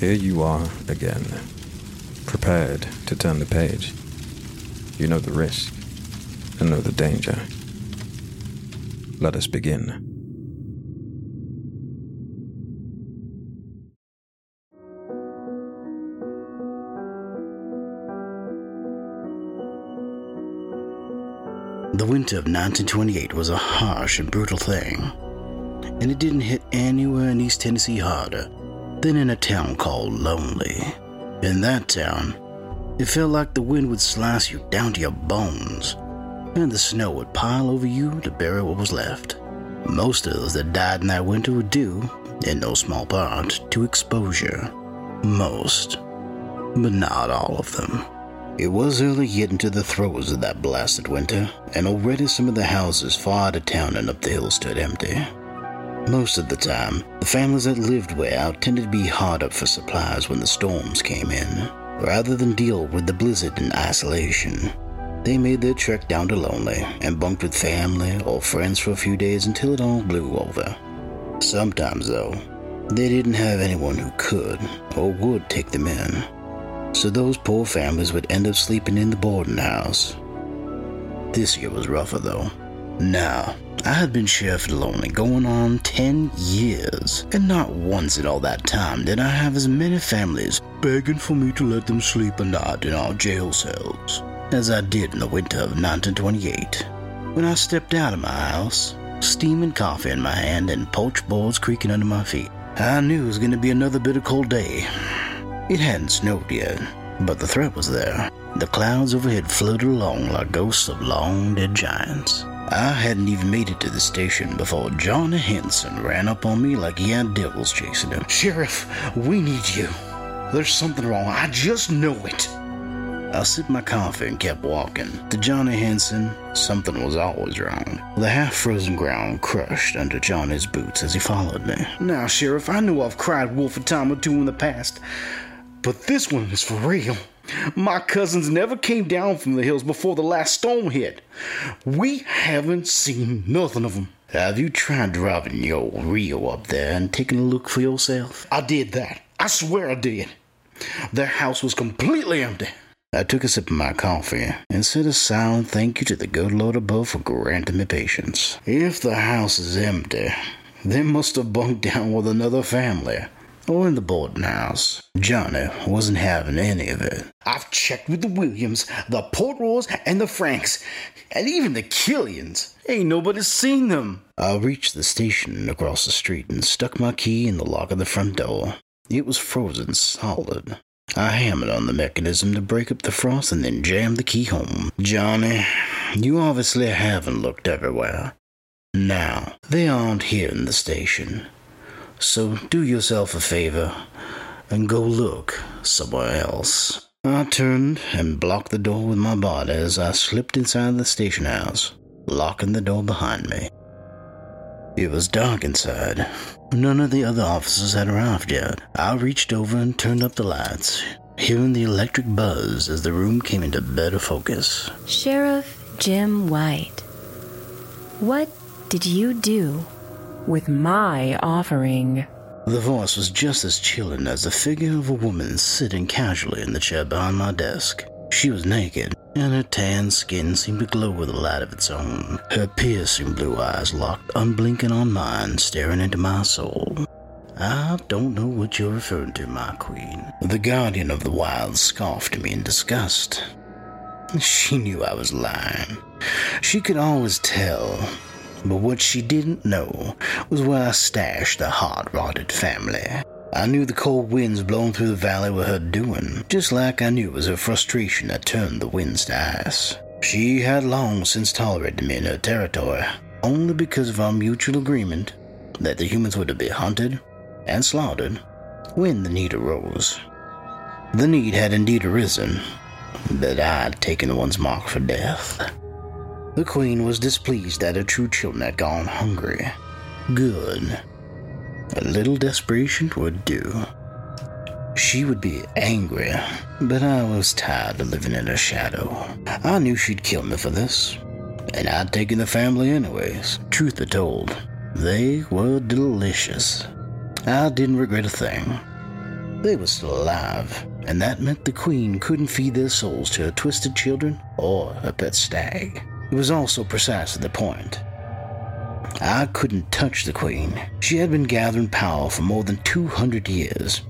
Here you are again, prepared to turn the page. You know the risk and know the danger. Let us begin. The winter of 1928 was a harsh and brutal thing, and it didn't hit anywhere in East Tennessee harder than in a town called Lonely. In that town, it felt like the wind would slice you down to your bones, and the snow would pile over you to bury what was left. Most of those that died in that winter were due, in no small part, to exposure. Most, but not all of them. It was early yet into the throes of that blasted winter, and already some of the houses far out of town and up the hill stood empty. Most of the time, the families that lived way out tended to be hard up for supplies when the storms came in. Rather than deal with the blizzard in isolation, they made their trek down to Lonely and bunked with family or friends for a few days until it all blew over. Sometimes, though, they didn't have anyone who could or would take them in so those poor families would end up sleeping in the boarding house. This year was rougher though. Now, I had been sheriff Lonely going on 10 years, and not once in all that time did I have as many families begging for me to let them sleep a night in our jail cells as I did in the winter of 1928 when I stepped out of my house, steaming coffee in my hand and poached boards creaking under my feet. I knew it was going to be another bitter cold day, it hadn't snowed yet, but the threat was there. The clouds overhead floated along like ghosts of long dead giants. I hadn't even made it to the station before Johnny Henson ran up on me like he had devils chasing him. Sheriff, we need you. There's something wrong. I just know it. I sipped my coffee and kept walking. To Johnny Henson, something was always wrong. The half frozen ground crushed under Johnny's boots as he followed me. Now, Sheriff, I know I've cried wolf a time or two in the past, but this one is for real. My cousins never came down from the hills before the last storm hit. We haven't seen nothing of them. Have you tried driving your Rio up there and taking a look for yourself? I did that. I swear I did. Their house was completely empty. I took a sip of my coffee and said a silent thank you to the good Lord above for granting me patience. If the house is empty, they must have bunked down with another family or in the boarding house. Johnny wasn't having any of it. I've checked with the Williams, the Portroys, and the Franks, and even the Killians. Ain't nobody seen them. I reached the station across the street and stuck my key in the lock of the front door. It was frozen solid. I hammered on the mechanism to break up the frost and then jammed the key home. Johnny, you obviously haven't looked everywhere. Now, they aren't here in the station. So do yourself a favor and go look somewhere else. I turned and blocked the door with my body as I slipped inside the station house, locking the door behind me. It was dark inside. None of the other officers had arrived yet. I reached over and turned up the lights, hearing the electric buzz as the room came into better focus. Sheriff Jim White, what did you do with my offering. The voice was just as chilling as the figure of a woman sitting casually in the chair behind my desk. She was naked, and her tan skin seemed to glow with a light of its own. Her piercing blue eyes locked unblinking on mine, staring into my soul. I don't know what you're referring to, my queen. The guardian of the wild scoffed at me in disgust. She knew I was lying. She could always tell but what she didn't know was where I stashed the hot rotted family. I knew the cold winds blowing through the valley were her doing, just like I knew it was her frustration that turned the winds to ice. She had long since tolerated me in her territory, only because of our mutual agreement that the humans were to be hunted and slaughtered when the need arose. The need had indeed arisen, but I had taken one's mark for death. The queen was displeased that her true children had gone hungry. Good. A little desperation would do. She would be angry, but I was tired of living in her shadow. I knew she'd kill me for this, and I'd taken the family anyways. Truth be told, they were delicious. I didn't regret a thing. they were still alive, and that meant the queen couldn't feed their souls to her twisted children or her pet stag. It was also precisely the point. I couldn't touch the queen. She had been gathering power for more than 200 years,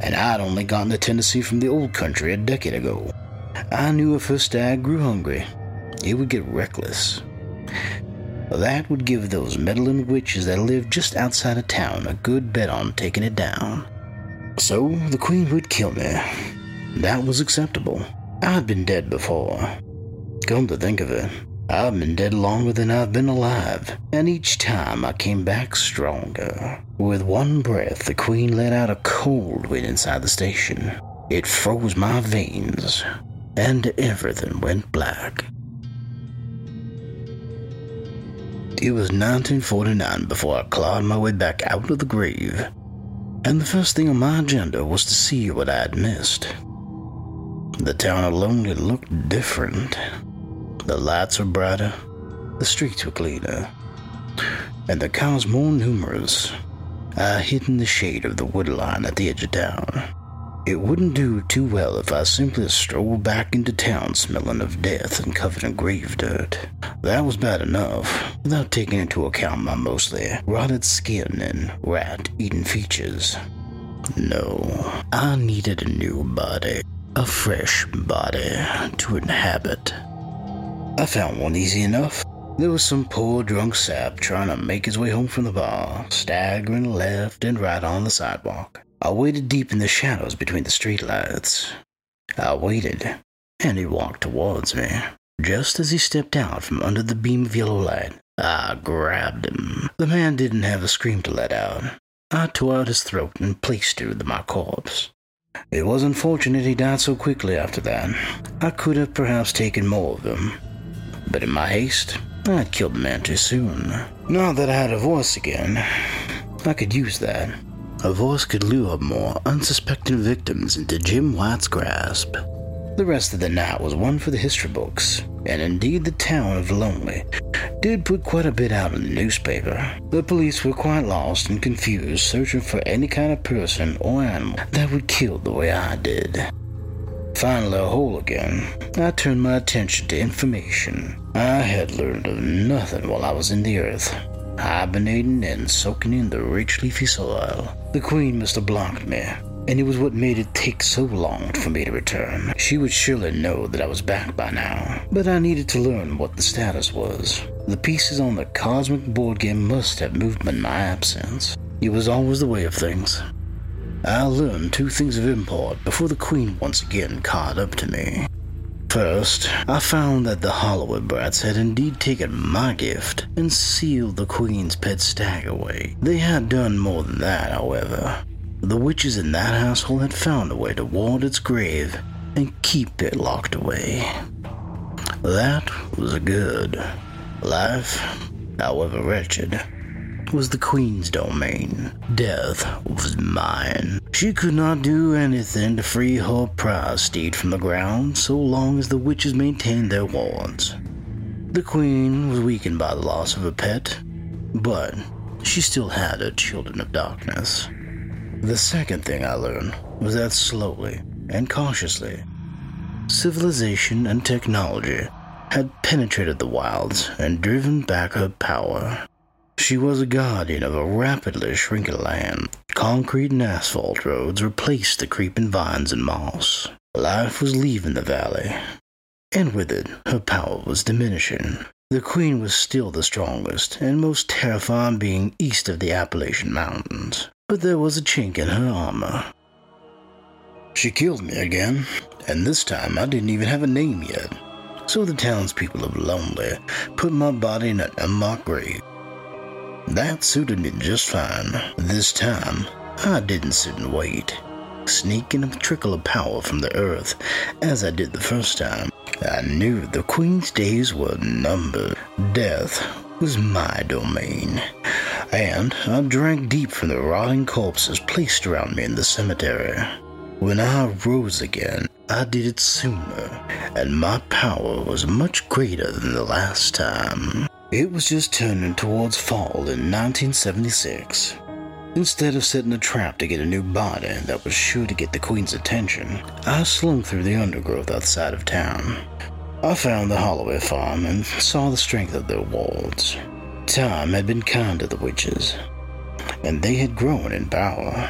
and I'd only gotten the tendency from the old country a decade ago. I knew if her stag grew hungry, it would get reckless. That would give those meddling witches that lived just outside of town a good bet on taking it down. So the queen would kill me. That was acceptable. I'd been dead before. Come to think of it, I've been dead longer than I've been alive, and each time I came back stronger. With one breath, the queen let out a cold wind inside the station. It froze my veins, and everything went black. It was 1949 before I clawed my way back out of the grave, and the first thing on my agenda was to see what I had missed. The town of Lonely looked different. The lights were brighter, the streets were cleaner, and the cars more numerous. I hid in the shade of the wood line at the edge of town. It wouldn't do too well if I simply strolled back into town smelling of death and covered in grave dirt. That was bad enough, without taking into account my mostly rotted skin and rat eaten features. No, I needed a new body, a fresh body to inhabit. I found one easy enough. There was some poor drunk sap trying to make his way home from the bar, staggering left and right on the sidewalk. I waited deep in the shadows between the streetlights. I waited, and he walked towards me. Just as he stepped out from under the beam of yellow light, I grabbed him. The man didn't have a scream to let out. I tore out his throat and placed it with my corpse. It was unfortunate he died so quickly after that. I could have perhaps taken more of him. But in my haste, I'd killed the man too soon. Now that I had a voice again, I could use that. A voice could lure more unsuspecting victims into Jim White's grasp. The rest of the night was one for the history books, and indeed the town of Lonely did put quite a bit out in the newspaper. The police were quite lost and confused, searching for any kind of person or animal that would kill the way I did. Finally, whole again, I turned my attention to information. I had learned of nothing while I was in the earth, hibernating and soaking in the rich leafy soil. The queen must have blocked me, and it was what made it take so long for me to return. She would surely know that I was back by now, but I needed to learn what the status was. The pieces on the cosmic board game must have moved in my absence. It was always the way of things. I learned two things of import before the queen once again caught up to me. First, I found that the Holloway brats had indeed taken my gift and sealed the Queen's pet stag away. They had done more than that, however. The witches in that household had found a way to ward its grave and keep it locked away. That was a good. Life, however wretched, was the Queen's domain. Death was mine. She could not do anything to free her prize steed from the ground so long as the witches maintained their wards. The Queen was weakened by the loss of a pet, but she still had her children of darkness. The second thing I learned was that slowly and cautiously, civilization and technology had penetrated the wilds and driven back her power. She was a guardian of a rapidly shrinking land. Concrete and asphalt roads replaced the creeping vines and moss. Life was leaving the valley, and with it, her power was diminishing. The Queen was still the strongest and most terrifying being east of the Appalachian Mountains, but there was a chink in her armor. She killed me again, and this time I didn't even have a name yet. So the townspeople of Lonely put my body in an unmarked grave. That suited me just fine. This time, I didn't sit and wait, sneaking a trickle of power from the earth as I did the first time. I knew the Queen's days were numbered. Death was my domain, and I drank deep from the rotting corpses placed around me in the cemetery. When I rose again, I did it sooner, and my power was much greater than the last time. It was just turning towards fall in 1976. Instead of setting a trap to get a new body that was sure to get the Queen's attention, I slunk through the undergrowth outside of town. I found the Holloway farm and saw the strength of their walls. Time had been kind to the witches, and they had grown in power.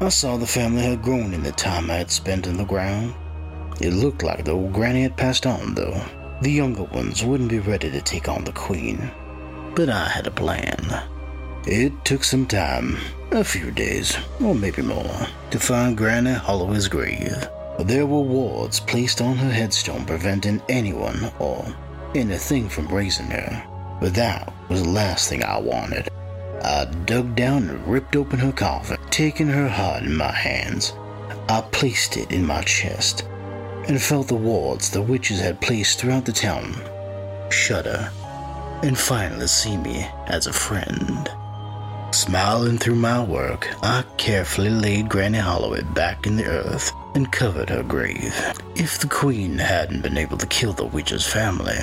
I saw the family had grown in the time I had spent in the ground. It looked like the old granny had passed on, though. The younger ones wouldn't be ready to take on the queen. But I had a plan. It took some time, a few days, or maybe more, to find Granny Holloway's grave. There were wards placed on her headstone preventing anyone or anything from raising her. But that was the last thing I wanted. I dug down and ripped open her coffin, taking her heart in my hands. I placed it in my chest and felt the wards the witches had placed throughout the town shudder and finally see me as a friend. Smiling through my work, I carefully laid Granny Holloway back in the earth and covered her grave. If the Queen hadn't been able to kill the witch's family,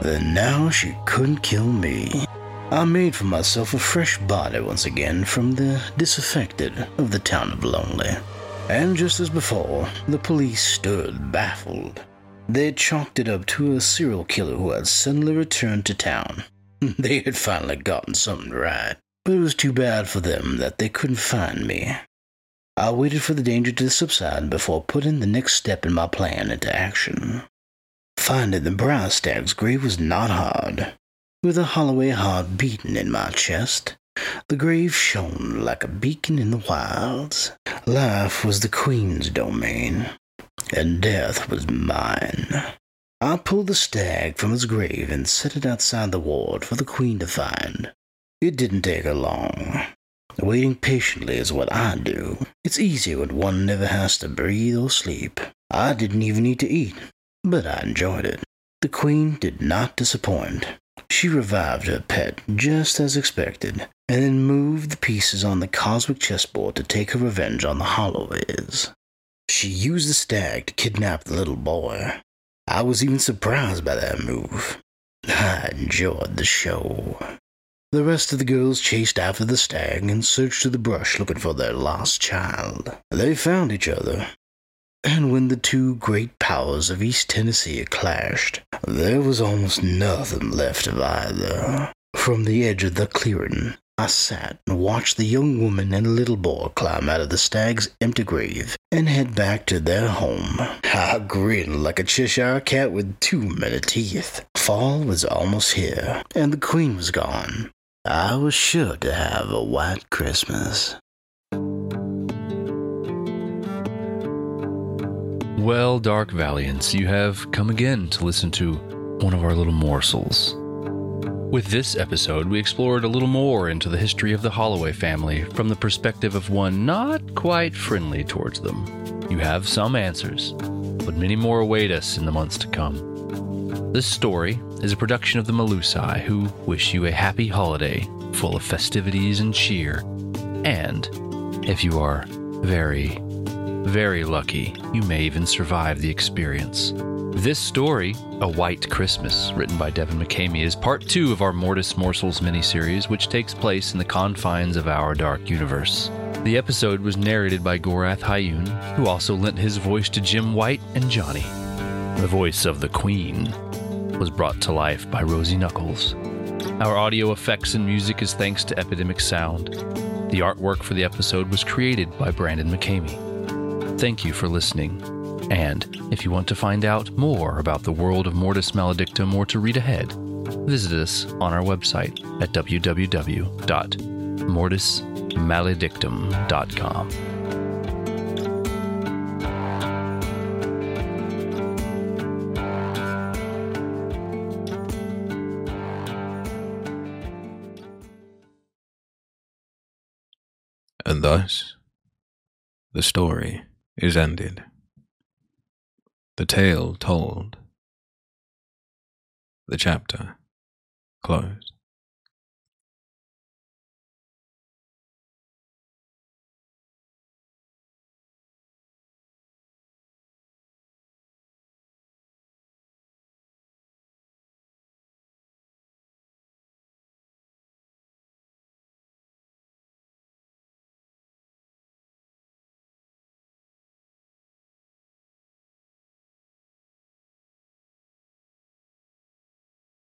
then now she couldn't kill me. I made for myself a fresh body once again from the disaffected of the town of Lonely. And just as before, the police stood baffled. They chalked it up to a serial killer who had suddenly returned to town. They had finally gotten something right, but it was too bad for them that they couldn't find me. I waited for the danger to subside before putting the next step in my plan into action. Finding the brown stag's grave was not hard. With a Holloway heart beating in my chest, the grave shone like a beacon in the wilds. Life was the Queen's domain, and death was mine. I pulled the stag from its grave and set it outside the ward for the Queen to find. It didn't take her long. Waiting patiently is what I do. It's easy when one never has to breathe or sleep. I didn't even need to eat, but I enjoyed it. The Queen did not disappoint. She revived her pet just as expected, and then moved the pieces on the cosmic chessboard to take her revenge on the Holloways. She used the stag to kidnap the little boy. I was even surprised by that move. I enjoyed the show. The rest of the girls chased after the stag and searched through the brush looking for their lost child. They found each other. And when the two great powers of East Tennessee clashed, there was almost nothing left of either. From the edge of the clearing, I sat and watched the young woman and little boy climb out of the stag's empty grave and head back to their home. I grinned like a Cheshire cat with too many teeth. Fall was almost here, and the queen was gone. I was sure to have a white Christmas. Well, Dark Valiants, you have come again to listen to one of our little morsels. With this episode, we explored a little more into the history of the Holloway family from the perspective of one not quite friendly towards them. You have some answers, but many more await us in the months to come. This story is a production of the Malusai, who wish you a happy holiday full of festivities and cheer. And if you are very, very lucky, you may even survive the experience. This story, A Wight Christmas, written by Devin McCamey, is part two of our Mortis Morsels miniseries, which takes place in the confines of our dark universe. The episode was narrated by Gorath Hayun, who also lent his voice to Jim White and Johnny. The voice of the Queen was brought to life by Rosie Knuckles. Our audio effects and music is thanks to Epidemic Sound. The artwork for the episode was created by Brandon McCamey. Thank you for listening. And if you want to find out more about the world of Mortis Maledictum or to read ahead, visit us on our website at www.mortismaledictum.com. And thus, the story is ended. The tale told. The chapter closed.